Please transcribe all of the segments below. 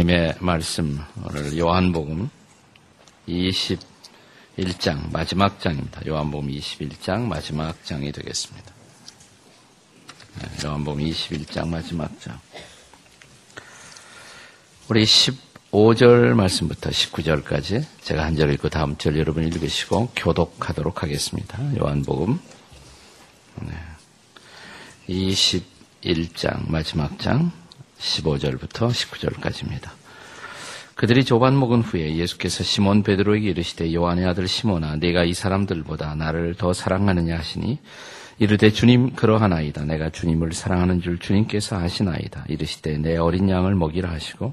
하나님의 말씀, 오늘 요한복음 21장 마지막 장입니다. 요한복음 21장 마지막 장이 되겠습니다. 네, 요한복음 21장 마지막 장. 우리 15절 말씀부터 19절까지 제가 한 절 읽고 다음 절 여러분 읽으시고 교독하도록 하겠습니다. 요한복음 네. 21장 마지막 장 15절부터 19절까지입니다. 그들이 조반 먹은 후에 예수께서 시몬 베드로에게 이르시되 요한의 아들 시몬아 내가 이 사람들보다 나를 더 사랑하느냐 하시니 이르되 주님 그러하나이다 내가 주님을 사랑하는 줄 주님께서 아시나이다 이르시되 내 어린 양을 먹이라 하시고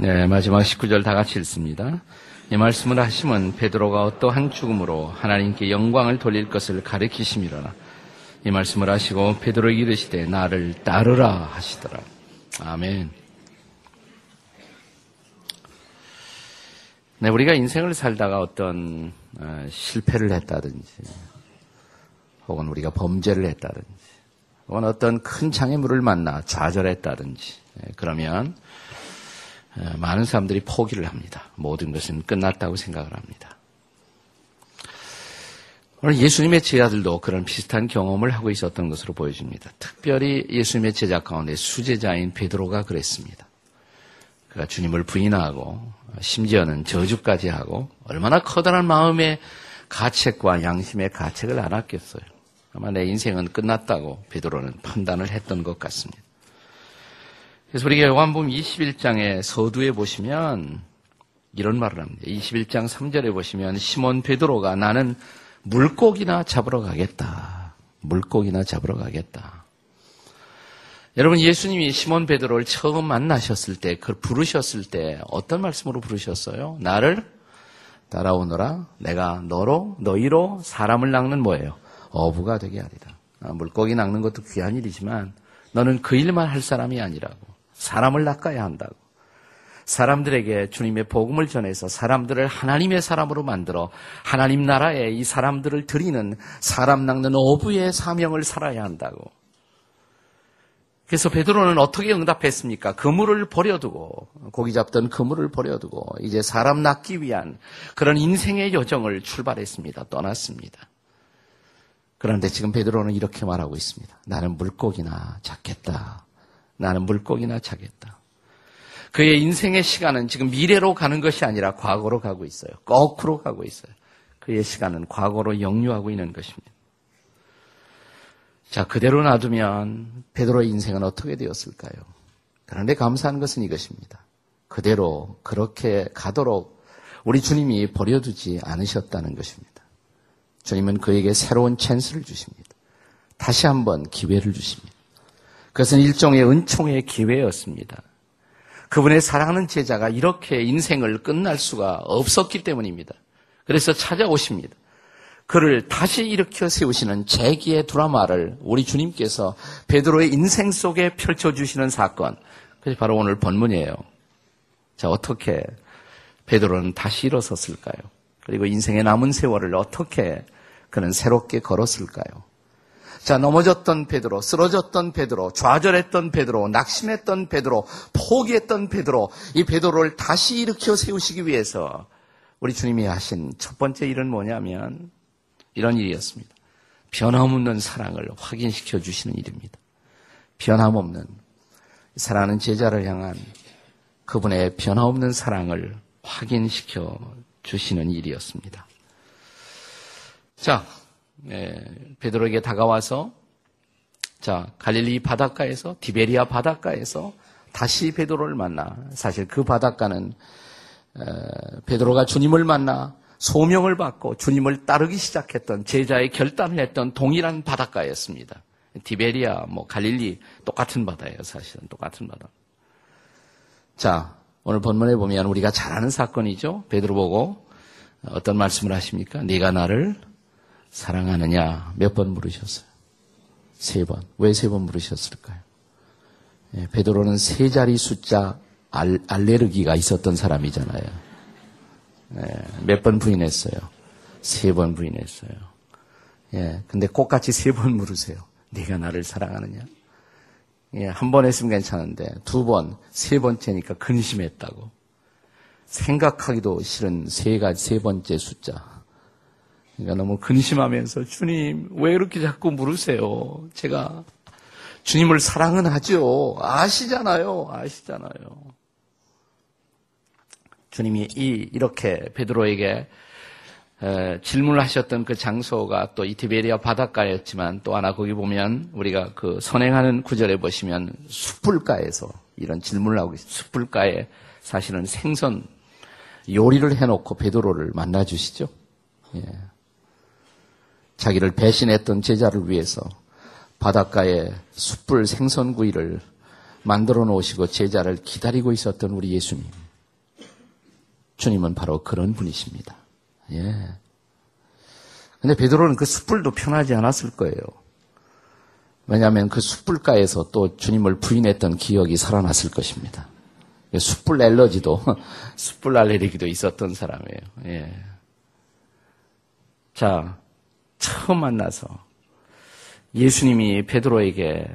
네, 마지막 19절 다 같이 읽습니다. 이 말씀을 하시면 베드로가 어떠한 죽음으로 하나님께 영광을 돌릴 것을 가르치심이라나. 이 말씀을 하시고 베드로에게 이르시되 나를 따르라 하시더라. 아멘. 네, 우리가 인생을 살다가 어떤 어, 실패를 했다든지, 혹은 우리가 범죄를 했다든지, 혹은 어떤 큰 장애물을 만나 좌절했다든지, 네, 그러면 많은 사람들이 포기를 합니다. 모든 것은 끝났다고 생각을 합니다. 오늘 예수님의 제자들도 그런 비슷한 경험을 하고 있었던 것으로 보여집니다. 특별히 예수님의 제자 가운데 수제자인 베드로가 그랬습니다. 그가 주님을 부인하고 심지어는 저주까지 하고 얼마나 커다란 마음의 가책과 양심의 가책을 안았겠어요. 아마 내 인생은 끝났다고 베드로는 판단을 했던 것 같습니다. 그래서 우리가 요한복음 21장의 서두에 보시면 이런 말을 합니다. 21장 3절에 보시면 시몬 베드로가 나는 물고기나 잡으러 가겠다. 물고기나 잡으러 가겠다. 여러분 예수님이 시몬 베드로를 처음 만나셨을 때, 그걸 부르셨을 때 어떤 말씀으로 부르셨어요? 나를 따라오너라. 내가 너로 너희로 사람을 낚는 뭐예요? 어부가 되게 하리라. 아, 물고기 낚는 것도 귀한 일이지만 너는 그 일만 할 사람이 아니라고. 사람을 낚아야 한다고. 사람들에게 주님의 복음을 전해서 사람들을 하나님의 사람으로 만들어 하나님 나라에 이 사람들을 드리는 사람 낚는 어부의 사명을 살아야 한다고. 그래서 베드로는 어떻게 응답했습니까? 그물을 버려두고 고기 잡던 그물을 버려두고 이제 사람 낚기 위한 그런 인생의 여정을 출발했습니다. 떠났습니다. 그런데 지금 베드로는 이렇게 말하고 있습니다. 나는 물고기나 잡겠다. 나는 물고기나 차겠다. 그의 인생의 시간은 지금 미래로 가는 것이 아니라 과거로 가고 있어요. 거꾸로 가고 있어요. 그의 시간은 과거로 역류하고 있는 것입니다. 자, 그대로 놔두면 베드로의 인생은 어떻게 되었을까요? 그런데 감사한 것은 이것입니다. 그대로 그렇게 가도록 우리 주님이 버려두지 않으셨다는 것입니다. 주님은 그에게 새로운 찬스를 주십니다. 다시 한번 기회를 주십니다. 그것은 일종의 은총의 기회였습니다. 그분의 사랑하는 제자가 이렇게 인생을 끝날 수가 없었기 때문입니다. 그래서 찾아오십니다. 그를 다시 일으켜 세우시는 재기의 드라마를 우리 주님께서 베드로의 인생 속에 펼쳐주시는 사건. 그것이 바로 오늘 본문이에요. 자, 어떻게 베드로는 다시 일어섰을까요? 그리고 인생의 남은 세월을 어떻게 그는 새롭게 걸었을까요? 자, 넘어졌던 베드로, 쓰러졌던 베드로, 좌절했던 베드로, 낙심했던 베드로, 포기했던 베드로, 이 베드로를 다시 일으켜 세우시기 위해서 우리 주님이 하신 첫 번째 일은 뭐냐면 이런 일이었습니다. 변함없는 사랑을 확인시켜 주시는 일입니다. 변함없는 사랑하는 제자를 향한 그분의 변함없는 사랑을 확인시켜 주시는 일이었습니다. 자, 예, 베드로에게 다가와서 자 갈릴리 바닷가에서 디베리아 바닷가에서 다시 베드로를 만나 사실 그 바닷가는 베드로가 주님을 만나 소명을 받고 주님을 따르기 시작했던 제자의 결단을 했던 동일한 바닷가였습니다. 디베리아, 뭐 갈릴리 똑같은 바다예요. 사실은 똑같은 바다. 자, 오늘 본문에 보면 우리가 잘 아는 사건이죠. 베드로 보고 어떤 말씀을 하십니까? 네가 나를 사랑하느냐 몇 번 물으셨어요? 세 번. 왜 세 번 물으셨을까요? 예, 베드로는 세 자리 숫자 알, 알레르기가 있었던 사람이잖아요. 예, 몇 번 부인했어요? 세 번 부인했어요. 예, 근데 꼭같이 세 번 물으세요. 네가 나를 사랑하느냐? 예, 한 번 했으면 괜찮은데 두 번, 세 번째니까 근심했다고. 생각하기도 싫은 세 가지 세 번째 숫자. 그러니까 너무 근심하면서 주님 왜 이렇게 자꾸 물으세요? 제가 주님을 사랑은 하죠. 아시잖아요. 아시잖아요. 주님이 이 이렇게 베드로에게 질문을 하셨던 그 장소가 또 이 티베리아 바닷가였지만 또 하나 거기 보면 우리가 그 선행하는 구절에 보시면 숯불가에서 이런 질문을 하고 있어요. 숯불가에 사실은 생선 요리를 해놓고 베드로를 만나 주시죠. 예. 자기를 배신했던 제자를 위해서 바닷가에 숯불 생선구이를 만들어 놓으시고 제자를 기다리고 있었던 우리 예수님. 주님은 바로 그런 분이십니다. 예. 근데 베드로는 그 숯불도 편하지 않았을 거예요. 왜냐하면 그 숯불가에서 또 주님을 부인했던 기억이 살아났을 것입니다. 숯불 알러지도, 숯불 알레르기도 있었던 사람이에요. 예. 자, 처음 만나서 예수님이 베드로에게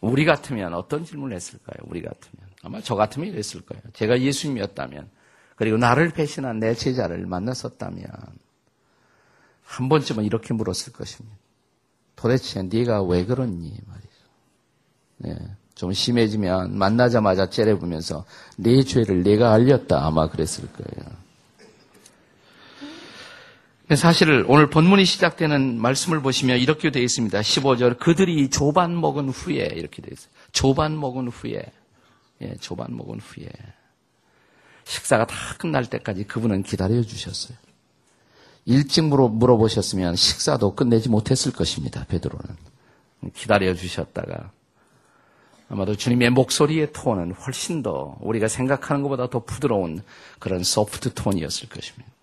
우리 같으면 어떤 질문을 했을까요? 우리 같으면. 아마 저 같으면 이랬을 거예요. 제가 예수님이었다면, 그리고 나를 배신한 내 제자를 만났었다면, 한 번쯤은 이렇게 물었을 것입니다. 도대체 네가 왜 그렇니? 말이죠. 네. 좀 심해지면 만나자마자 째려보면서 내 죄를 내가 알렸다 아마 그랬을 거예요. 사실 오늘 본문이 시작되는 말씀을 보시면 이렇게 되어 있습니다. 15절 그들이 조반 먹은 후에 이렇게 되어 있어요. 조반 먹은 후에 예, 조반 먹은 후에 식사가 다 끝날 때까지 그분은 기다려 주셨어요. 일찍 물어, 물어보셨으면 식사도 끝내지 못했을 것입니다. 베드로는 기다려 주셨다가 아마도 주님의 목소리의 톤은 훨씬 더 우리가 생각하는 것보다 더 부드러운 그런 소프트 톤이었을 것입니다.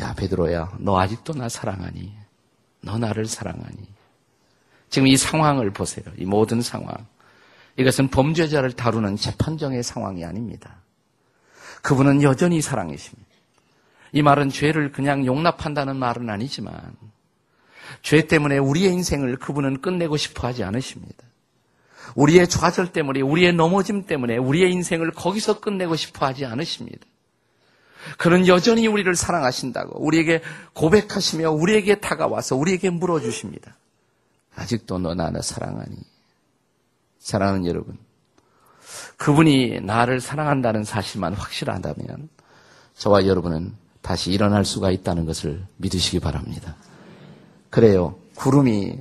야, 베드로야, 너 아직도 나 사랑하니? 너 나를 사랑하니? 지금 이 상황을 보세요. 이 모든 상황. 이것은 범죄자를 다루는 재판정의 상황이 아닙니다. 그분은 여전히 사랑이십니다. 이 말은 죄를 그냥 용납한다는 말은 아니지만, 죄 때문에 우리의 인생을 그분은 끝내고 싶어 하지 않으십니다. 우리의 좌절 때문에, 우리의 넘어짐 때문에 우리의 인생을 거기서 끝내고 싶어 하지 않으십니다. 그는 여전히 우리를 사랑하신다고 우리에게 고백하시며 우리에게 다가와서 우리에게 물어주십니다. 아직도 너 나를 사랑하니? 사랑하는 여러분, 그분이 나를 사랑한다는 사실만 확실하다면 저와 여러분은 다시 일어날 수가 있다는 것을 믿으시기 바랍니다. 그래요. 구름이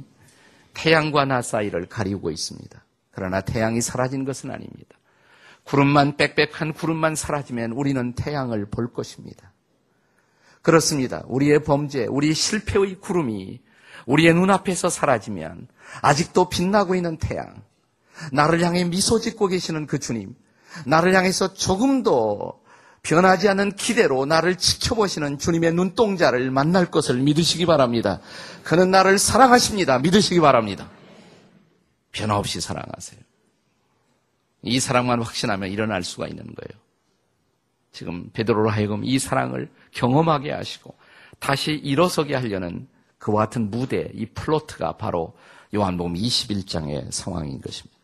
태양과 나 사이를 가리고 있습니다. 그러나 태양이 사라진 것은 아닙니다. 구름만 빽빽한 구름만 사라지면 우리는 태양을 볼 것입니다. 그렇습니다. 우리의 범죄, 우리 실패의 구름이 우리의 눈앞에서 사라지면 아직도 빛나고 있는 태양, 나를 향해 미소 짓고 계시는 그 주님, 나를 향해서 조금도 변하지 않는 기대로 나를 지켜보시는 주님의 눈동자를 만날 것을 믿으시기 바랍니다. 그는 나를 사랑하십니다. 믿으시기 바랍니다. 변함없이 사랑하세요. 이 사랑만 확신하면 일어날 수가 있는 거예요. 지금 베드로로 하여금 이 사랑을 경험하게 하시고 다시 일어서게 하려는 그와 같은 무대, 이 플로트가 바로 요한복음 21장의 상황인 것입니다.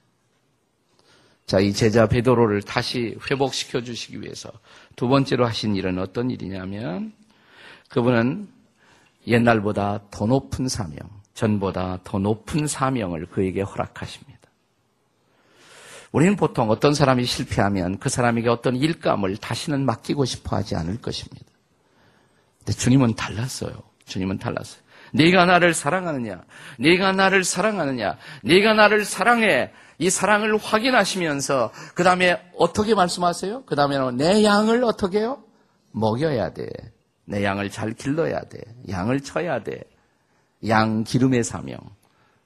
자, 이 제자 베드로를 다시 회복시켜 주시기 위해서 두 번째로 하신 일은 어떤 일이냐면 그분은 옛날보다 더 높은 사명, 전보다 더 높은 사명을 그에게 허락하십니다. 우리는 보통 어떤 사람이 실패하면 그 사람에게 어떤 일감을 다시는 맡기고 싶어 하지 않을 것입니다. 근데 주님은 달랐어요. 주님은 달랐어요. 네가 나를 사랑하느냐? 네가 나를 사랑하느냐? 네가 나를 사랑해. 이 사랑을 확인하시면서 그 다음에 어떻게 말씀하세요? 그 다음에는 내 양을 어떻게 해요? 먹여야 돼. 내 양을 잘 길러야 돼. 양을 쳐야 돼. 양 기름의 사명.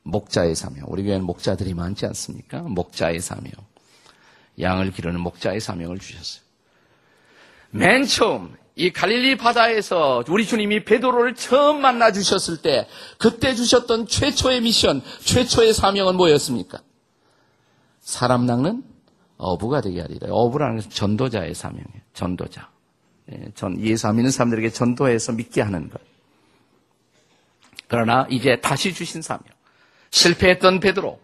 목자의 사명. 우리 교회는 목자들이 많지 않습니까? 목자의 사명. 양을 기르는 목자의 사명을 주셨어요. 맨 처음 이 갈릴리 바다에서 우리 주님이 베드로를 처음 만나 주셨을 때 그때 주셨던 최초의 미션, 최초의 사명은 뭐였습니까? 사람 낚는 어부가 되게 하리라. 어부라는 것은 전도자의 사명이에요. 전도자. 예, 전 예수 안 믿는 사람들에게 전도해서 믿게 하는 것. 그러나 이제 다시 주신 사명. 실패했던 베드로,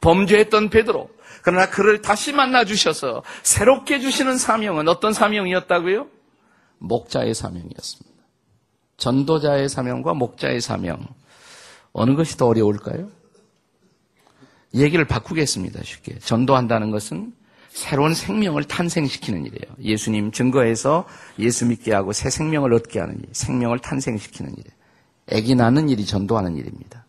범죄했던 베드로. 그러나 그를 다시 만나 주셔서 새롭게 주시는 사명은 어떤 사명이었다고요? 목자의 사명이었습니다. 전도자의 사명과 목자의 사명. 어느 것이 더 어려울까요? 얘기를 바꾸겠습니다. 쉽게. 전도한다는 것은 새로운 생명을 탄생시키는 일이에요. 예수님 증거해서 예수 믿게 하고 새 생명을 얻게 하는 일, 생명을 탄생시키는 일이에요. 애기 낳는 일이 전도하는 일입니다.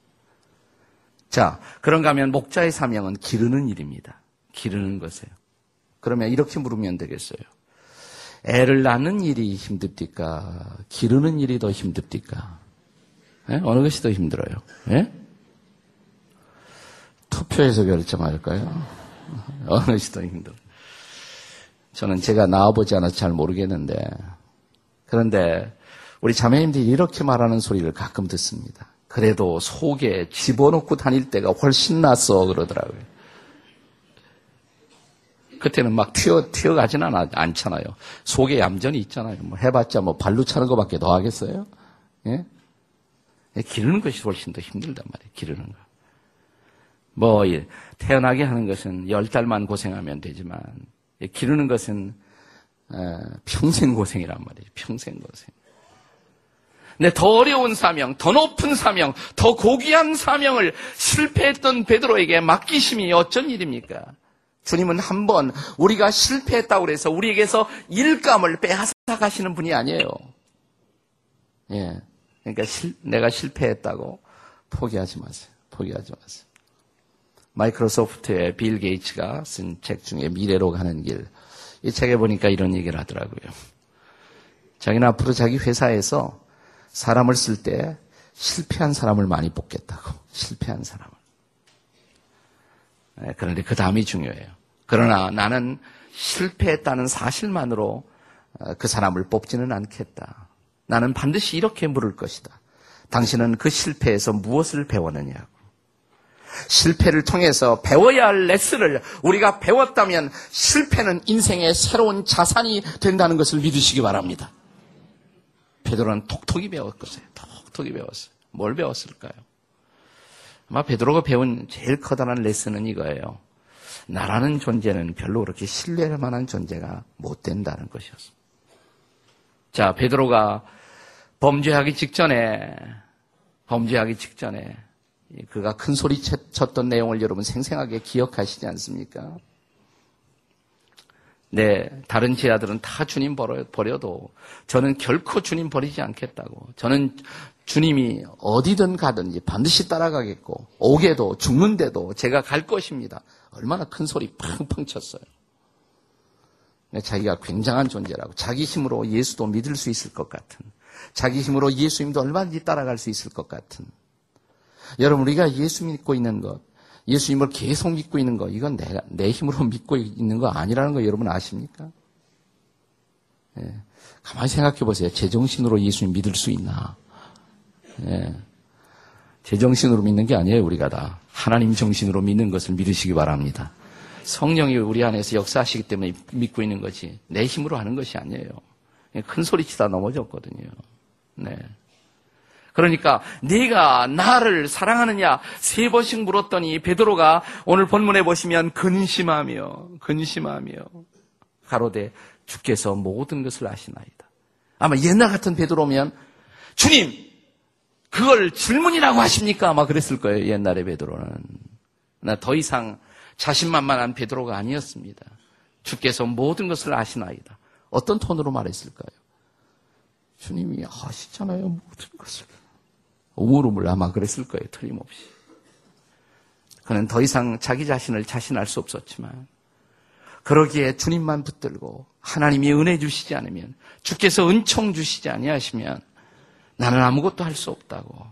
자, 그런가 하면 목자의 사명은 기르는 일입니다. 기르는 것이에요. 그러면 이렇게 물으면 되겠어요. 애를 낳는 일이 힘듭니까? 기르는 일이 더 힘듭니까? 네? 어느 것이 더 힘들어요? 네? 투표해서 결정할까요? 어느 시도 힘들어. 저는 제가 나와보지 않아서 잘 모르겠는데, 그런데 우리 자매님들이 이렇게 말하는 소리를 가끔 듣습니다. 그래도 속에 집어넣고 다닐 때가 훨씬 낫어 그러더라고요. 그때는 막 튀어, 튀어가지는 않 잖아요. 속에 얌전히 있잖아요. 뭐 해봤자 뭐 발로 차는 것밖에 더 하겠어요? 예? 기르는 것이 훨씬 더 힘들단 말이에요. 기르는 거. 뭐 태어나게 하는 것은 열 달만 고생하면 되지만 기르는 것은 어, 평생 고생이란 말이에요. 평생 고생. 근데 더 어려운 사명, 더 높은 사명, 더 고귀한 사명을 실패했던 베드로에게 맡기심이 어쩐 일입니까? 주님은 한 번 우리가 실패했다고 그래서 우리에게서 일감을 빼앗아 가시는 분이 아니에요. 예. 그러니까 실, 내가 실패했다고 포기하지 마세요. 포기하지 마세요. 마이크로소프트의 빌 게이츠가 쓴 책 중에 미래로 가는 길. 이 책에 보니까 이런 얘기를 하더라고요. 자기는 앞으로 자기 회사에서 사람을 쓸 때 실패한 사람을 많이 뽑겠다고. 실패한 사람을. 네, 그런데 그 다음이 중요해요. 그러나 나는 실패했다는 사실만으로 어, 그 사람을 뽑지는 않겠다. 나는 반드시 이렇게 물을 것이다. 당신은 그 실패에서 무엇을 배웠느냐고. 실패를 통해서 배워야 할 레슨을 우리가 배웠다면 실패는 인생의 새로운 자산이 된다는 것을 믿으시기 바랍니다. 베드로는 톡톡히 배웠거든요. 톡톡히 배웠어요. 뭘 배웠을까요? 아마 베드로가 배운 제일 커다란 레슨은 이거예요. 나라는 존재는 별로 그렇게 신뢰할 만한 존재가 못 된다는 것이었습니다. 자, 베드로가 범죄하기 직전에 범죄하기 직전에 그가 큰 소리 쳤던 내용을 여러분 생생하게 기억하시지 않습니까? 네, 다른 제자들은 다 주님 버려도 저는 결코 주님 버리지 않겠다고. 저는 주님이 어디든 가든지 반드시 따라가겠고, 오게도 죽는데도 제가 갈 것입니다. 얼마나 큰 소리 팡팡 쳤어요. 네, 자기가 굉장한 존재라고. 자기 힘으로 예수도 믿을 수 있을 것 같은. 자기 힘으로 예수님도 얼마든지 따라갈 수 있을 것 같은. 여러분, 우리가 예수 믿고 있는 것, 예수님을 계속 믿고 있는 것, 이건 내가, 내 힘으로 믿고 있는 거 아니라는 거 여러분 아십니까? 예. 가만히 생각해 보세요. 제정신으로 예수님 믿을 수 있나? 예. 제정신으로 믿는 게 아니에요, 우리가 다. 하나님 정신으로 믿는 것을 믿으시기 바랍니다. 성령이 우리 안에서 역사하시기 때문에 믿고 있는 거지. 내 힘으로 하는 것이 아니에요. 큰 소리 치다 넘어졌거든요. 네. 그러니까 네가 나를 사랑하느냐 세 번씩 물었더니 베드로가 오늘 본문에 보시면 근심하며 근심하며 가로되 주께서 모든 것을 아시나이다. 아마 옛날 같은 베드로면 주님 그걸 질문이라고 하십니까? 아마 그랬을 거예요. 옛날에 베드로는. 나 더 이상 자신만만한 베드로가 아니었습니다. 주께서 모든 것을 아시나이다. 어떤 톤으로 말했을까요? 주님이 아시잖아요. 모든 것을. 우물우물 아마 그랬을 거예요. 틀림없이. 그는 더 이상 자기 자신을 자신할 수 없었지만 그러기에 주님만 붙들고 하나님이 은혜 주시지 않으면 주께서 은총 주시지 아니하시면 나는 아무것도 할 수 없다고.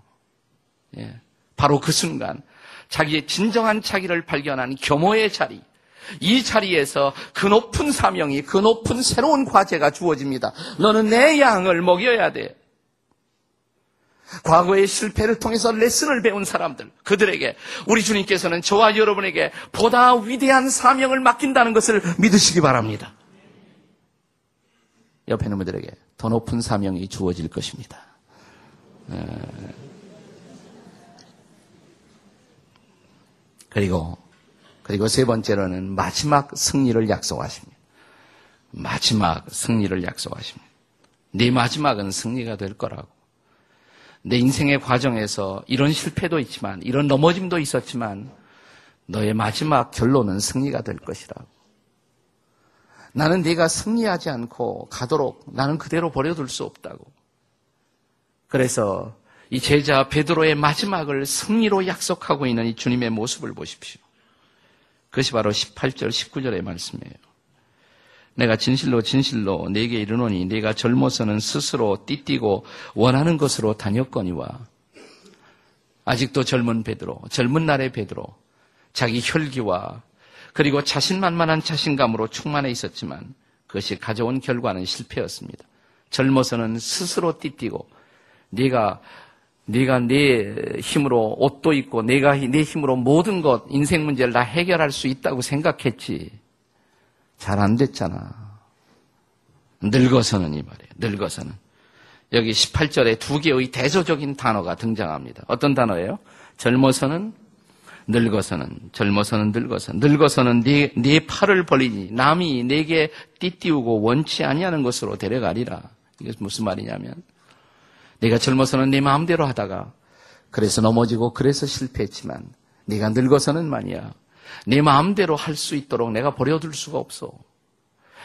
예. 바로 그 순간 자기의 진정한 자기를 발견한 겸허의 자리, 이 자리에서 그 높은 사명이, 그 높은 새로운 과제가 주어집니다. 너는 내 양을 먹여야 돼. 과거의 실패를 통해서 레슨을 배운 사람들, 그들에게 우리 주님께서는 저와 여러분에게 보다 위대한 사명을 맡긴다는 것을 믿으시기 바랍니다. 옆에 있는 분들에게 더 높은 사명이 주어질 것입니다. 그리고 그리고 세 번째로는 마지막 승리를 약속하십니다. 마지막 승리를 약속하십니다. 네 마지막은 승리가 될 거라고. 내 인생의 과정에서 이런 실패도 있지만, 이런 넘어짐도 있었지만, 너의 마지막 결론은 승리가 될 것이라고. 나는 네가 승리하지 않고 가도록 나는 그대로 버려둘 수 없다고. 그래서 이 제자 베드로의 마지막을 승리로 약속하고 있는 이 주님의 모습을 보십시오. 그것이 바로 18절, 19절의 말씀이에요. 내가 진실로 진실로 내게 이르노니 네가 젊어서는 스스로 띠띠고 원하는 것으로 다녔거니와 아직도 젊은 베드로, 젊은 날의 베드로, 자기 혈기와 그리고 자신만만한 자신감으로 충만해 있었지만 그것이 가져온 결과는 실패였습니다. 젊어서는 스스로 띠띠고 네가 네가 내 힘으로 옷도 입고 내가 내 힘으로 모든 것 인생 문제를 다 해결할 수 있다고 생각했지. 잘 안 됐잖아. 늙어서는 이 말이에요. 늙어서는. 여기 18절에 두 개의 대조적인 단어가 등장합니다. 어떤 단어예요? 젊어서는 늙어서는 젊어서는 늙어서 늙어서는 네, 네 팔을 벌리니 남이 내게 띠띠우고 원치 아니하는 것으로 데려가리라. 이게 무슨 말이냐면 네가 젊어서는 네 마음대로 하다가 그래서 넘어지고 그래서 실패했지만 네가 늙어서는 말이야 내 마음대로 할 수 있도록 내가 버려둘 수가 없어.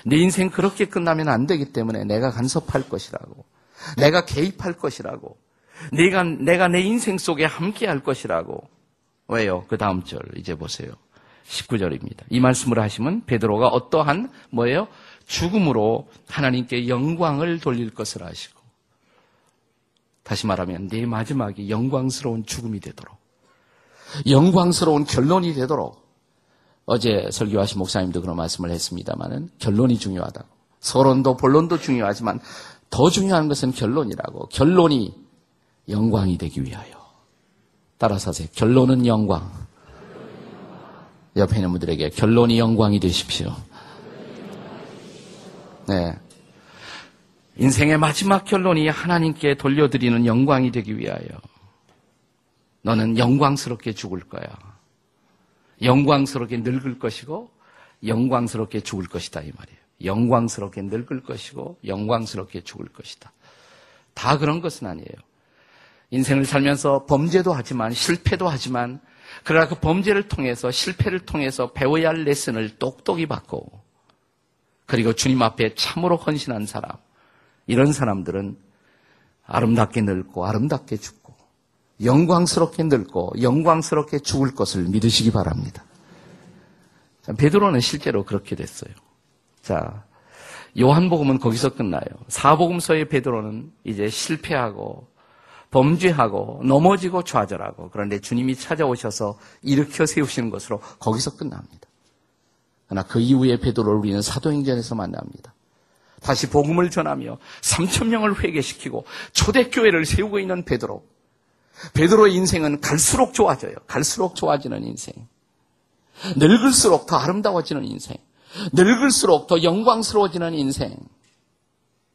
내 인생 그렇게 끝나면 안 되기 때문에 내가 간섭할 것이라고. 내가 개입할 것이라고. 내가, 내가 내 인생 속에 함께 할 것이라고. 왜요? 그 다음 절 이제 보세요. 19절입니다. 이 말씀을 하시면 베드로가 어떠한 뭐예요? 죽음으로 하나님께 영광을 돌릴 것을 아시고 다시 말하면 내 마지막이 영광스러운 죽음이 되도록 영광스러운 결론이 되도록 어제 설교하신 목사님도 그런 말씀을 했습니다만은 결론이 중요하다고. 서론도 본론도 중요하지만 더 중요한 것은 결론이라고. 결론이 영광이 되기 위하여. 따라서 하세요. 결론은 영광. 옆에 있는 분들에게 결론이 영광이 되십시오. 네. 인생의 마지막 결론이 하나님께 돌려드리는 영광이 되기 위하여. 너는 영광스럽게 죽을 거야. 영광스럽게 늙을 것이고 영광스럽게 죽을 것이다 이 말이에요. 영광스럽게 늙을 것이고 영광스럽게 죽을 것이다. 다 그런 것은 아니에요. 인생을 살면서 범죄도 하지만 실패도 하지만 그러나 그 범죄를 통해서 실패를 통해서 배워야 할 레슨을 똑똑히 받고 그리고 주님 앞에 참으로 헌신한 사람 이런 사람들은 아름답게 늙고 아름답게 죽고 영광스럽게 늙고 영광스럽게 죽을 것을 믿으시기 바랍니다. 베드로는 실제로 그렇게 됐어요. 자, 요한복음은 거기서 끝나요. 사복음서의 베드로는 이제 실패하고 범죄하고 넘어지고 좌절하고 그런데 주님이 찾아오셔서 일으켜 세우시는 것으로 거기서 끝납니다. 그러나 그 이후에 베드로를 우리는 사도행전에서 만납니다. 다시 복음을 전하며 3천 명을 회개시키고 초대교회를 세우고 있는 베드로. 베드로의 인생은 갈수록 좋아져요. 갈수록 좋아지는 인생. 늙을수록 더 아름다워지는 인생. 늙을수록 더 영광스러워지는 인생.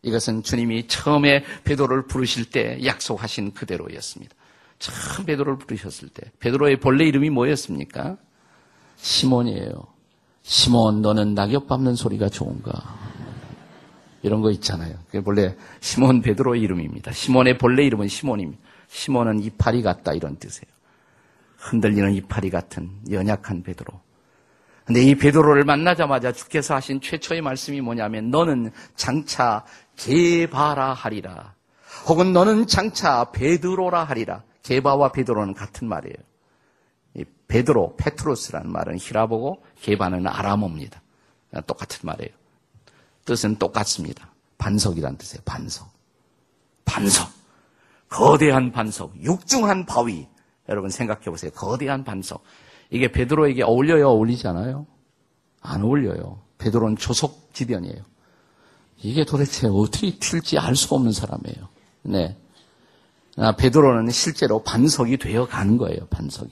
이것은 주님이 처음에 베드로를 부르실 때 약속하신 그대로였습니다. 처음 베드로를 부르셨을 때 베드로의 본래 이름이 뭐였습니까? 시몬이에요. 시몬 너는 낙엽 밟는 소리가 좋은가? 이런 거 있잖아요. 그게 본래 시몬 베드로의 이름입니다. 시몬의 본래 이름은 시몬입니다. 시몬은 이파리 같다 이런 뜻이에요. 흔들리는 이파리 같은 연약한 베드로. 근데 이 베드로를 만나자마자 주께서 하신 최초의 말씀이 뭐냐면 너는 장차 개바라 하리라. 혹은 너는 장차 베드로라 하리라. 게바와 베드로는 같은 말이에요. 이 베드로, 페트로스라는 말은 히라보고 게바는 아람어입니다. 똑같은 말이에요. 뜻은 똑같습니다. 반석이란 뜻이에요. 반석. 반석. 거대한 반석. 육중한 바위. 여러분 생각해 보세요. 거대한 반석. 이게 베드로에게 어울려요? 어울리지 않아요? 안 어울려요. 베드로는 조속 지변이에요. 이게 도대체 어떻게 튈지 알 수 없는 사람이에요. 네. 아, 베드로는 실제로 반석이 되어 가는 거예요. 반석이.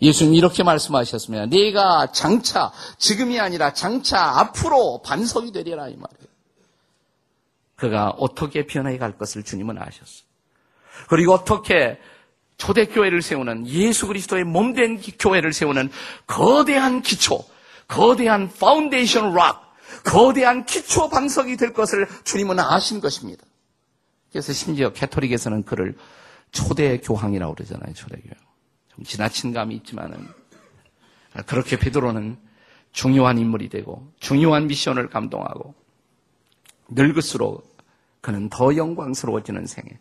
예수님 이렇게 말씀하셨습니다. 네가 장차 지금이 아니라 장차 앞으로 반석이 되리라 이 말이에요. 그가 어떻게 변해 갈 것을 주님은 아셨어요. 그리고 어떻게 초대교회를 세우는 예수 그리스도의 몸된 교회를 세우는 거대한 기초, 거대한 foundation rock, 거대한 기초 반석이 될 것을 주님은 아신 것입니다. 그래서 심지어 캐토릭에서는 그를 초대 교황이라고 그러잖아요, 초대교황. 좀 지나친 감이 있지만은 그렇게 베드로는 중요한 인물이 되고 중요한 미션을 감동하고 늙을수록 그는 더 영광스러워지는 생애.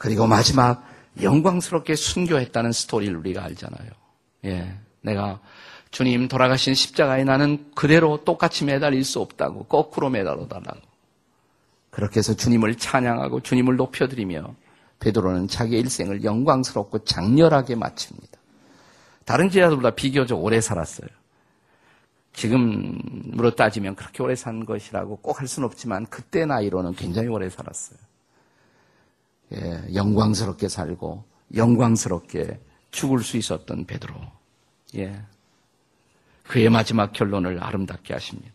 그리고 마지막 영광스럽게 순교했다는 스토리를 우리가 알잖아요. 예. 내가 주님 돌아가신 십자가에 나는 그대로 똑같이 매달릴 수 없다고 거꾸로 매달아 달라고. 그렇게 해서 주님을 찬양하고 주님을 높여드리며 베드로는 자기의 일생을 영광스럽고 장렬하게 마칩니다. 다른 제자들보다 비교적 오래 살았어요. 지금으로 따지면 그렇게 오래 산 것이라고 꼭 할 수는 없지만 그때 나이로는 굉장히 오래 살았어요. 예, 영광스럽게 살고 영광스럽게 죽을 수 있었던 베드로. 예. 그의 마지막 결론을 아름답게 하십니다.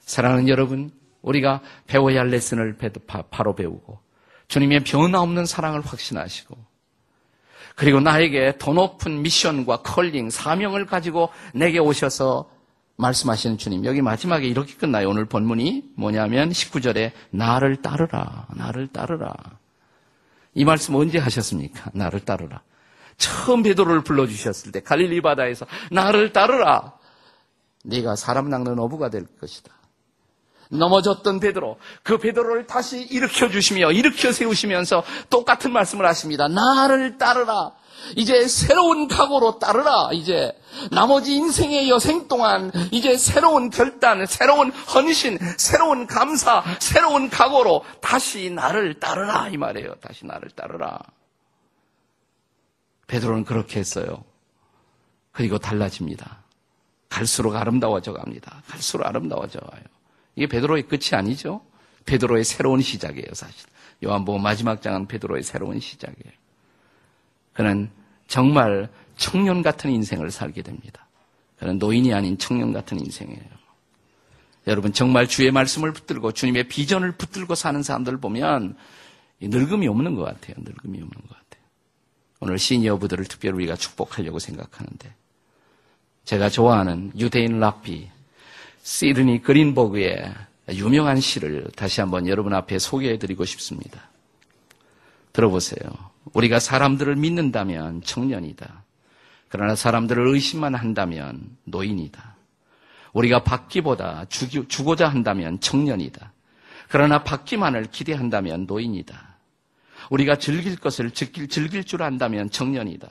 사랑하는 여러분, 우리가 배워야 할 레슨을 바로 배우고 주님의 변화없는 사랑을 확신하시고 그리고 나에게 더 높은 미션과 컬링, 사명을 가지고 내게 오셔서 말씀하시는 주님. 여기 마지막에 이렇게 끝나요. 오늘 본문이 뭐냐면 19절에 나를 따르라. 나를 따르라. 이 말씀 언제 하셨습니까? 나를 따르라. 처음 베드로를 불러 주셨을 때 갈릴리 바다에서 나를 따르라. 네가 사람 낚는 어부가 될 것이다. 넘어졌던 베드로, 그 베드로를 다시 일으켜 주시며 일으켜 세우시면서 똑같은 말씀을 하십니다. 나를 따르라. 이제 새로운 각오로 따르라. 이제 나머지 인생의 여생 동안 이제 새로운 결단, 새로운 헌신, 새로운 감사, 새로운 각오로 다시 나를 따르라 이 말이에요. 다시 나를 따르라. 베드로는 그렇게 했어요. 그리고 달라집니다. 갈수록 아름다워져 갑니다. 갈수록 아름다워져 가요. 이게 베드로의 끝이 아니죠. 베드로의 새로운 시작이에요, 사실. 요한복음 마지막 장은 베드로의 새로운 시작이에요. 그는 정말 청년 같은 인생을 살게 됩니다. 그는 노인이 아닌 청년 같은 인생이에요. 여러분 정말 주의 말씀을 붙들고 주님의 비전을 붙들고 사는 사람들을 보면 늙음이 없는 것 같아요. 늙음이 없는 것 같아요. 오늘 시니어부들을 특별히 우리가 축복하려고 생각하는데 제가 좋아하는 유대인 락비 시드니 그린버그의 유명한 시를 다시 한번 여러분 앞에 소개해드리고 싶습니다. 들어보세요. 우리가 사람들을 믿는다면 청년이다. 그러나 사람들을 의심만 한다면 노인이다. 우리가 받기보다 주고자 한다면 청년이다. 그러나 받기만을 기대한다면 노인이다. 우리가 즐길 것을 즐길, 즐길 줄 안다면 청년이다.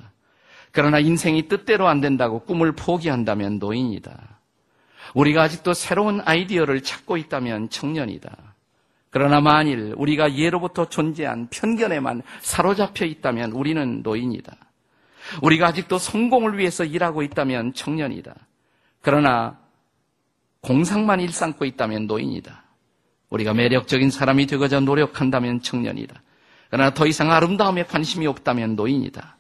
그러나 인생이 뜻대로 안 된다고 꿈을 포기한다면 노인이다. 우리가 아직도 새로운 아이디어를 찾고 있다면 청년이다. 그러나 만일 우리가 예로부터 존재한 편견에만 사로잡혀 있다면 우리는 노인이다. 우리가 아직도 성공을 위해서 일하고 있다면 청년이다. 그러나 공상만 일삼고 있다면 노인이다. 우리가 매력적인 사람이 되고자 노력한다면 청년이다. 그러나 더 이상 아름다움에 관심이 없다면 노인이다.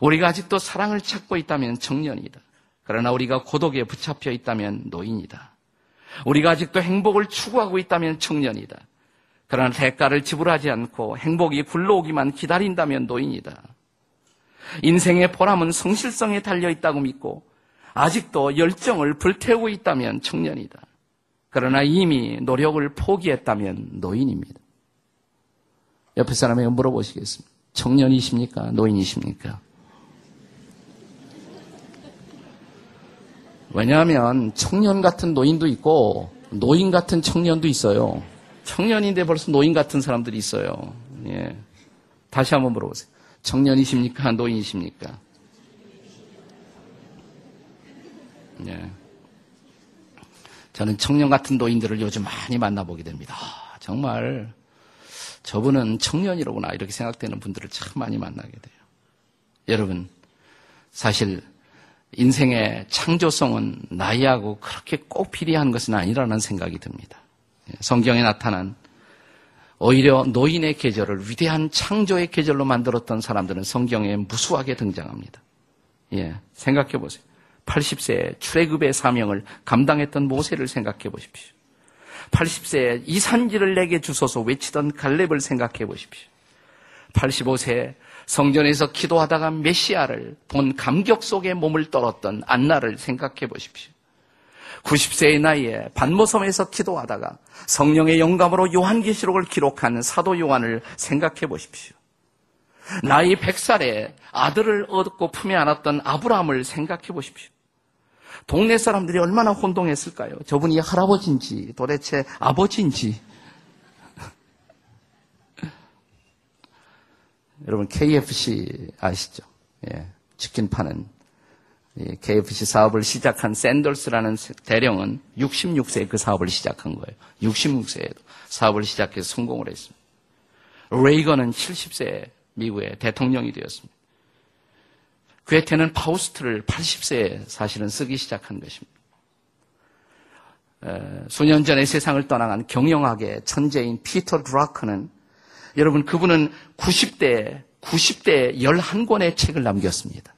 우리가 아직도 사랑을 찾고 있다면 청년이다. 그러나 우리가 고독에 붙잡혀 있다면 노인이다. 우리가 아직도 행복을 추구하고 있다면 청년이다. 그러나 대가를 지불하지 않고 행복이 굴러오기만 기다린다면 노인이다. 인생의 보람은 성실성에 달려 있다고 믿고 아직도 열정을 불태우고 있다면 청년이다. 그러나 이미 노력을 포기했다면 노인입니다. 옆에 사람에게 물어보시겠습니다. 청년이십니까? 노인이십니까? 왜냐하면 청년 같은 노인도 있고 노인 같은 청년도 있어요. 청년인데 벌써 노인 같은 사람들이 있어요. 예. 다시 한번 물어보세요. 청년이십니까? 노인이십니까? 네. 저는 청년 같은 노인들을 요즘 많이 만나보게 됩니다. 정말 저분은 청년이로구나 이렇게 생각되는 분들을 참 많이 만나게 돼요. 여러분, 사실 인생의 창조성은 나이하고 그렇게 꼭 비례한 것은 아니라는 생각이 듭니다. 예, 성경에 나타난 오히려 노인의 계절을 위대한 창조의 계절로 만들었던 사람들은 성경에 무수하게 등장합니다. 예, 생각해 보세요. 80세에 출애굽의 사명을 감당했던 모세를 생각해 보십시오. 80세에 이 산지를 내게 주소서 외치던 갈렙을 생각해 보십시오. 85세에 성전에서 기도하다가 메시아를 본 감격 속에 몸을 떨었던 안나를 생각해 보십시오. 90세의 나이에 반모섬에서 기도하다가 성령의 영감으로 요한계시록을 기록한 사도 요한을 생각해 보십시오. 나이 100살에 아들을 얻고 품에 안았던 아브라함을 생각해 보십시오. 동네 사람들이 얼마나 혼동했을까요? 저분이 할아버지인지 도대체 아버지인지. 여러분 KFC 아시죠? 예, 치킨 파는 KFC 사업을 시작한 샌더스라는 대령은 66세에 그 사업을 시작한 거예요. 66세에도 사업을 시작해서 성공을 했습니다. 레이건은 70세에 미국의 대통령이 되었습니다. 괴테는 파우스트를 80세에 사실은 쓰기 시작한 것입니다. 수년 전에 세상을 떠나간 경영학의 천재인 피터 드라커는 여러분 그분은 90대 90대 11권의 책을 남겼습니다.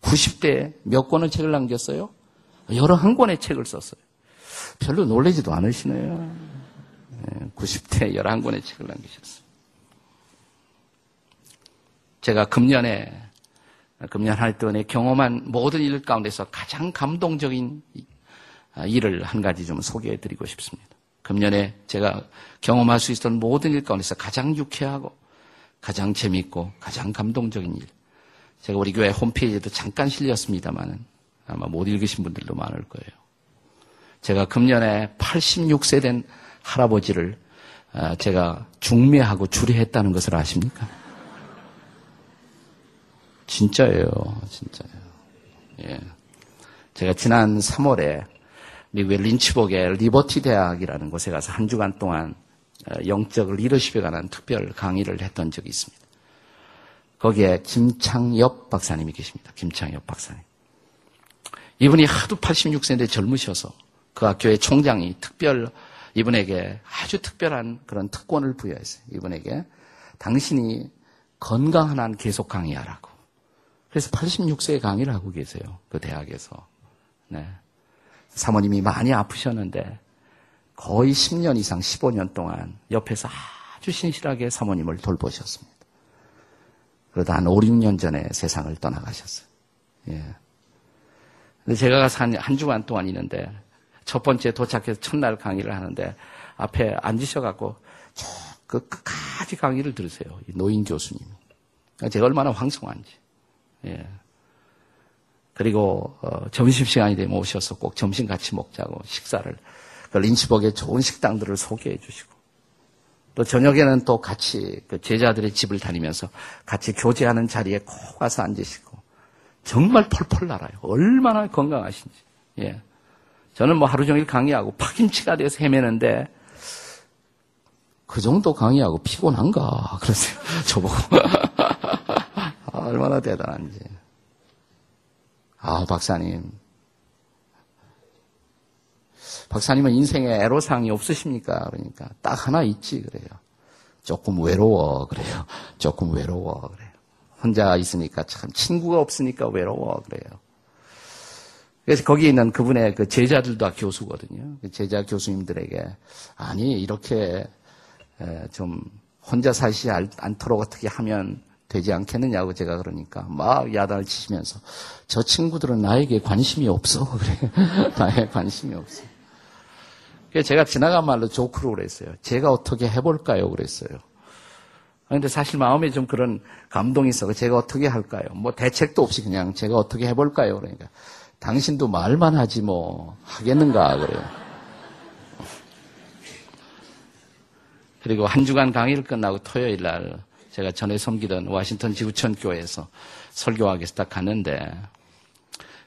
90대 몇 권의 책을 남겼어요? 여러 한 권의 책을 썼어요. 별로 놀라지도 않으시네요. 90대 11권의 책을 남기셨어요. 제가 금년에 금년 할 동안에 경험한 모든 일 가운데서 가장 감동적인 일을 한 가지 좀 소개해 드리고 싶습니다. 금년에 제가 경험할 수 있었던 모든 일 가운데서 가장 유쾌하고 가장 재밌고 가장 감동적인 일. 제가 우리 교회 홈페이지에도 잠깐 실렸습니다만은 아마 못 읽으신 분들도 많을 거예요. 제가 금년에 86세 된 할아버지를 아, 제가 중매하고 주례했다는 것을 아십니까? 진짜예요. 진짜예요. 예. 제가 지난 3월에 미국의 린치복의 리버티 대학이라는 곳에 가서 한 주간 동안 어, 영적 리더십에 관한 특별 강의를 했던 적이 있습니다. 거기에 김창엽 박사님이 계십니다. 김창엽 박사님. 이분이 하도 86세인데 젊으셔서 그 학교의 총장이 특별 이분에게 아주 특별한 그런 특권을 부여했어요. 이분에게 당신이 건강한 한 계속 강의하라고. 그래서 86세에 강의를 하고 계세요. 그 대학에서. 네. 사모님이 많이 아프셨는데 거의 10년 이상 15년 동안 옆에서 아주 신실하게 사모님을 돌보셨습니다. 그러다 한 5, 6년 전에 세상을 떠나가셨어요. 예. 근데 제가 가서 한, 한 주간 동안 있는데 첫 번째 도착해서 첫날 강의를 하는데 앞에 앉으셔갖고 그 끝까지 강의를 들으세요. 노인 교수님이. 제가 얼마나 황송한지. 예. 그리고 어, 점심시간이 되면 오셔서 꼭 점심 같이 먹자고 식사를 그 린치버그의 좋은 식당들을 소개해 주시고 또 저녁에는 또 같이 그 제자들의 집을 다니면서 같이 교제하는 자리에 꼭 와서 앉으시고 정말 펄펄 날아요. 얼마나 건강하신지. 예. 저는 뭐 하루 종일 강의하고 파김치가 돼서 헤매는데 그 정도 강의하고 피곤한가 그러세요. 저보고 아, 얼마나 대단한지. 아, 박사님. 박사님은 인생에 애로사항이 없으십니까? 그러니까 딱 하나 있지 그래요. 조금 외로워 그래요. 조금 외로워 그래요. 혼자 있으니까 참 친구가 없으니까 외로워 그래요. 그래서 거기 있는 그분의 그 제자들도 다 교수거든요. 그 제자 교수님들에게 아니 이렇게 좀 혼자 사시지 않도록 어떻게 하면 되지 않겠느냐고 제가 그러니까 막 야단을 치시면서 저 친구들은 나에게 관심이 없어 그래 나에 관심이 없어. 그래서 제가 지나간 말로 조크로 그랬어요. 제가 어떻게 해볼까요? 그랬어요. 그런데 사실 마음에 좀 그런 감동이 있어. 제가 어떻게 할까요? 뭐 대책도 없이 그냥 제가 어떻게 해볼까요? 그러니까 당신도 말만 하지 뭐 하겠는가 그래요. 그리고 한 주간 강의를 끝나고 토요일 날 제가 전에 섬기던 워싱턴 지구촌 교회에서 설교하기 갔는데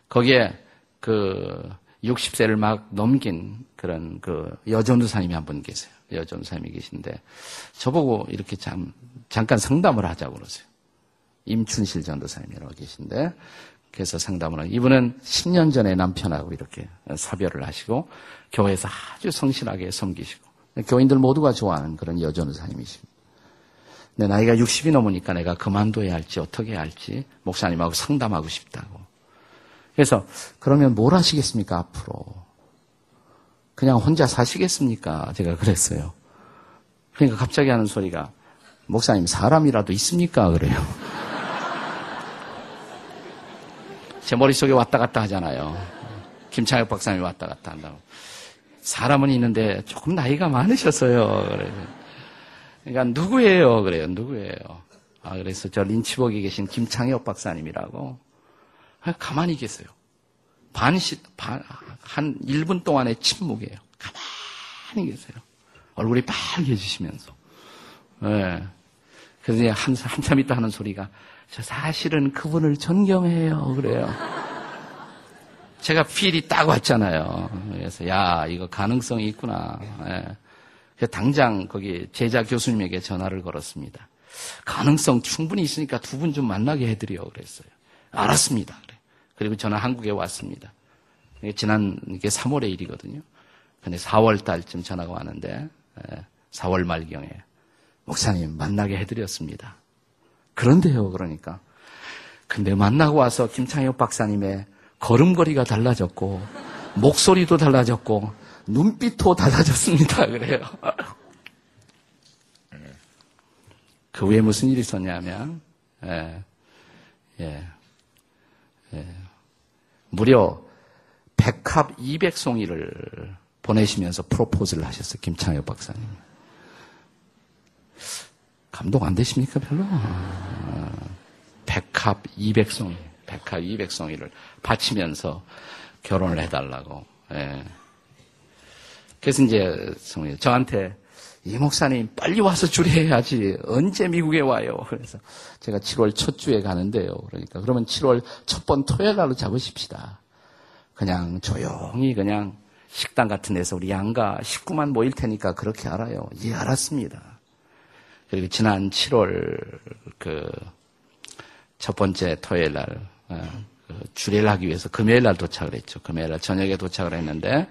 거기에 그 60세를 막 넘긴 그런 그 여전우사님이 한 분 계세요. 여전우사님이 계신데 저보고 이렇게 잠, 잠깐 상담을 하자고 그러세요. 임춘실 전도사님이라고 계신데 그래서 상담을 하고 이분은 10년 전에 남편하고 이렇게 사별을 하시고 교회에서 아주 성실하게 섬기시고 교인들 모두가 좋아하는 그런 여전우사님이십니다. 내 나이가 60이 넘으니까 내가 그만둬야 할지 어떻게 해야 할지 목사님하고 상담하고 싶다고. 그래서 그러면 뭘 하시겠습니까 앞으로? 그냥 혼자 사시겠습니까? 제가 그랬어요. 그러니까 갑자기 하는 소리가 목사님 사람이라도 있습니까? 그래요. 제 머릿속에 왔다 갔다 하잖아요. 김창혁 박사님이 왔다 갔다 한다고. 사람은 있는데 조금 나이가 많으셨어요. 그래요. 그러니까 누구예요? 그래요. 누구예요? 아, 그래서 저 린치복에 계신 김창혁 박사님이라고. 가만히 계세요. 반 시, 반, 한 1분 동안의 침묵이에요. 가만히 계세요. 얼굴이 빨개지시면서. 예. 네. 그래서 한, 한참 있다 하는 소리가, 저 사실은 그분을 존경해요. 그래요. 제가 필이 딱 왔잖아요. 그래서, 야, 이거 가능성이 있구나. 예. 당장 거기 제자 교수님에게 전화를 걸었습니다. 가능성 충분히 있으니까 두 분 좀 만나게 해드려. 그랬어요. 알았습니다. 그래. 그리고 저는 한국에 왔습니다. 지난 이게 3월의 일이거든요. 근데 4월 달쯤 전화가 왔는데 4월 예, 말경에 목사님 만나게 해드렸습니다. 그런데요, 그러니까. 근데 만나고 와서 김창혁 박사님의 걸음걸이가 달라졌고 목소리도 달라졌고 눈빛도 달라졌습니다. 그래요. 그 후에 무슨 일이 있었냐면 예, 예, 예. 무려 백합 200송이를 보내시면서 프로포즈를 하셨어요. 김창혁 박사님. 감동 안 되십니까, 별로? 백합 200송이, 백합 200송이를 바치면서 결혼을 해달라고. 예. 그래서 이제 저한테 이 목사님 빨리 와서 주례해야지 언제 미국에 와요? 그래서 제가 7월 첫 주에 가는데요. 그러니까 그러면 7월 첫 번 토요일 날로 잡으십시다. 그냥 조용히 그냥 식당 같은 데서 우리 양가 식구만 모일 테니까 그렇게 알아요. 예, 알았습니다. 그리고 지난 7월 그 첫 번째 토요일 날 어, 그 주례를 하기 위해서 금요일 날 도착을 했죠. 금요일 날 저녁에 도착을 했는데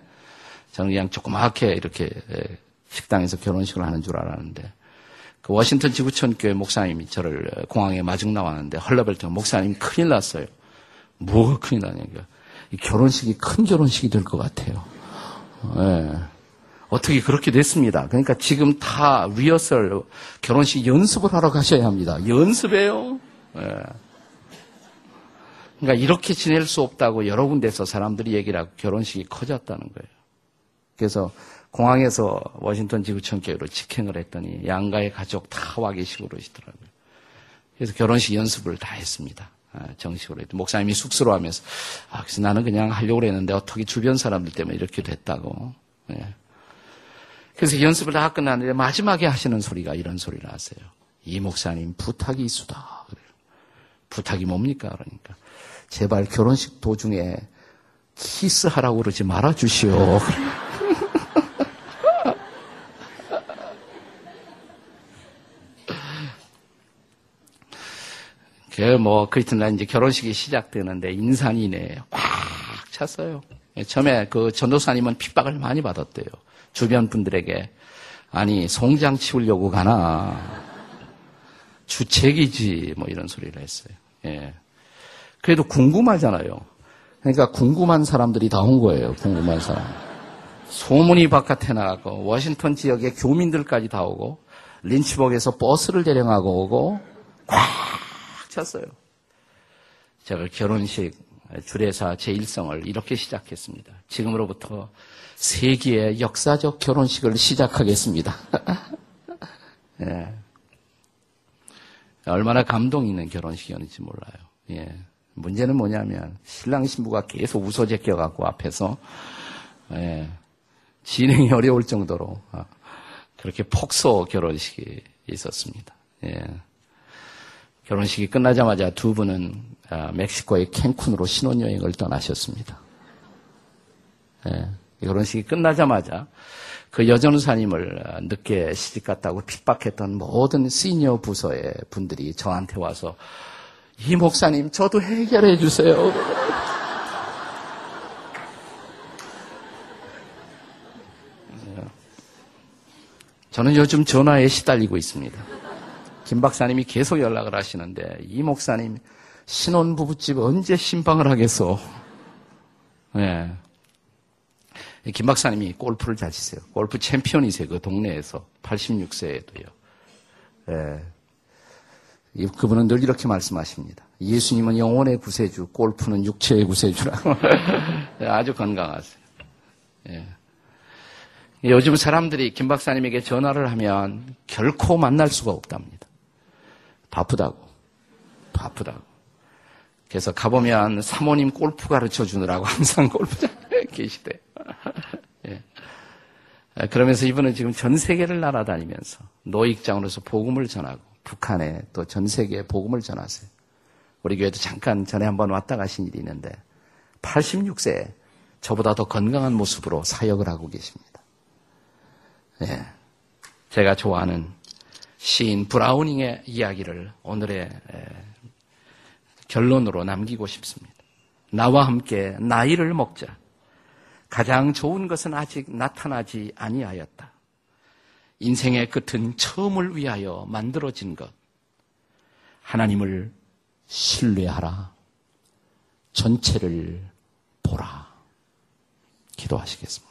저는 그냥 조그맣게 이렇게 식당에서 결혼식을 하는 줄 알았는데 그 워싱턴 지구촌 교회 목사님이 저를 공항에 마중 나왔는데 헐레벌떡 목사님 큰일 났어요. 뭐가 큰일 나냐니까 결혼식이 큰 결혼식이 될 것 같아요. 네. 어떻게 그렇게 됐습니다. 그러니까 지금 다 리허설 결혼식 연습을 하러 가셔야 합니다. 연습해요. 네. 그러니까 이렇게 지낼 수 없다고 여러 군데서 사람들이 얘기를 하고 결혼식이 커졌다는 거예요. 그래서 공항에서 워싱턴 지구촌 교회로 직행을 했더니 양가의 가족 다 와 계시고 그러시더라고요. 그래서 결혼식 연습을 다 했습니다. 아, 정식으로 했더 목사님이 쑥스러워 하면서 아, 그래서 나는 그냥 하려고 했는데 어떻게 주변 사람들 때문에 이렇게 됐다고. 예. 그래서 연습을 다 끝났는데 마지막에 하시는 소리가 이런 소리를 하세요. 이 목사님 부탁이 있수다. 부탁이 뭡니까? 그러니까 제발 결혼식 도중에 키스하라고 그러지 말아 주시오. 그 뭐그 이튿날 이제 결혼식이 시작되는데 인산이네 꽉 찼어요. 처음에 그 전도사님은 핍박을 많이 받았대요. 주변 분들에게 아니 송장 치우려고 가나 주책이지 뭐 이런 소리를 했어요. 예. 그래도 궁금하잖아요. 그러니까 궁금한 사람들이 다 온 거예요. 궁금한 사람. 소문이 바깥에 나가고 워싱턴 지역의 교민들까지 다 오고 린치복에서 버스를 대령하고 오고 꽉 찼어요. 제가 결혼식 주례사 제1성을 이렇게 시작했습니다. 지금으로부터 세기의 역사적 결혼식을 시작하겠습니다. 예. 얼마나 감동 있는 결혼식이었는지 몰라요. 예. 문제는 뭐냐면 신랑 신부가 계속 웃어 제껴갖고 앞에서 예. 진행이 어려울 정도로 아, 그렇게 폭소 결혼식이 있었습니다. 예. 결혼식이 끝나자마자 두 분은 아, 멕시코의 캔쿤으로 신혼여행을 떠나셨습니다. 예, 결혼식이 끝나자마자 그 여전우사님을 아, 늦게 시집 갔다고 핍박했던 모든 시니어 부서의 분들이 저한테 와서 이 목사님 저도 해결해 주세요. 저는 요즘 전화에 시달리고 있습니다. 김 박사님이 계속 연락을 하시는데 이 목사님 신혼 부부집 언제 신방을 하겠어? 네. 김 박사님이 골프를 잘 치세요. 골프 챔피언이세요. 그 동네에서 86세에도요. 네. 그분은 늘 이렇게 말씀하십니다. 예수님은 영혼의 구세주, 골프는 육체의 구세주라고. 아주 건강하세요. 예. 요즘 사람들이 김 박사님에게 전화를 하면 결코 만날 수가 없답니다. 바쁘다고. 바쁘다고. 그래서 가보면 사모님 골프 가르쳐 주느라고 항상 골프장에 계시대. 예. 그러면서 이분은 지금 전 세계를 날아다니면서 노익장으로서 복음을 전하고 북한에 또 전 세계에 복음을 전하세요. 우리 교회도 잠깐 전에 한번 왔다 가신 일이 있는데 86세에 저보다 더 건강한 모습으로 사역을 하고 계십니다. 예. 제가 좋아하는 시인 브라우닝의 이야기를 오늘의 결론으로 남기고 싶습니다. 나와 함께 나이를 먹자. 가장 좋은 것은 아직 나타나지 아니하였다. 인생의 끝은 처음을 위하여 만들어진 것. 하나님을 신뢰하라. 전체를 보라. 기도하시겠습니다.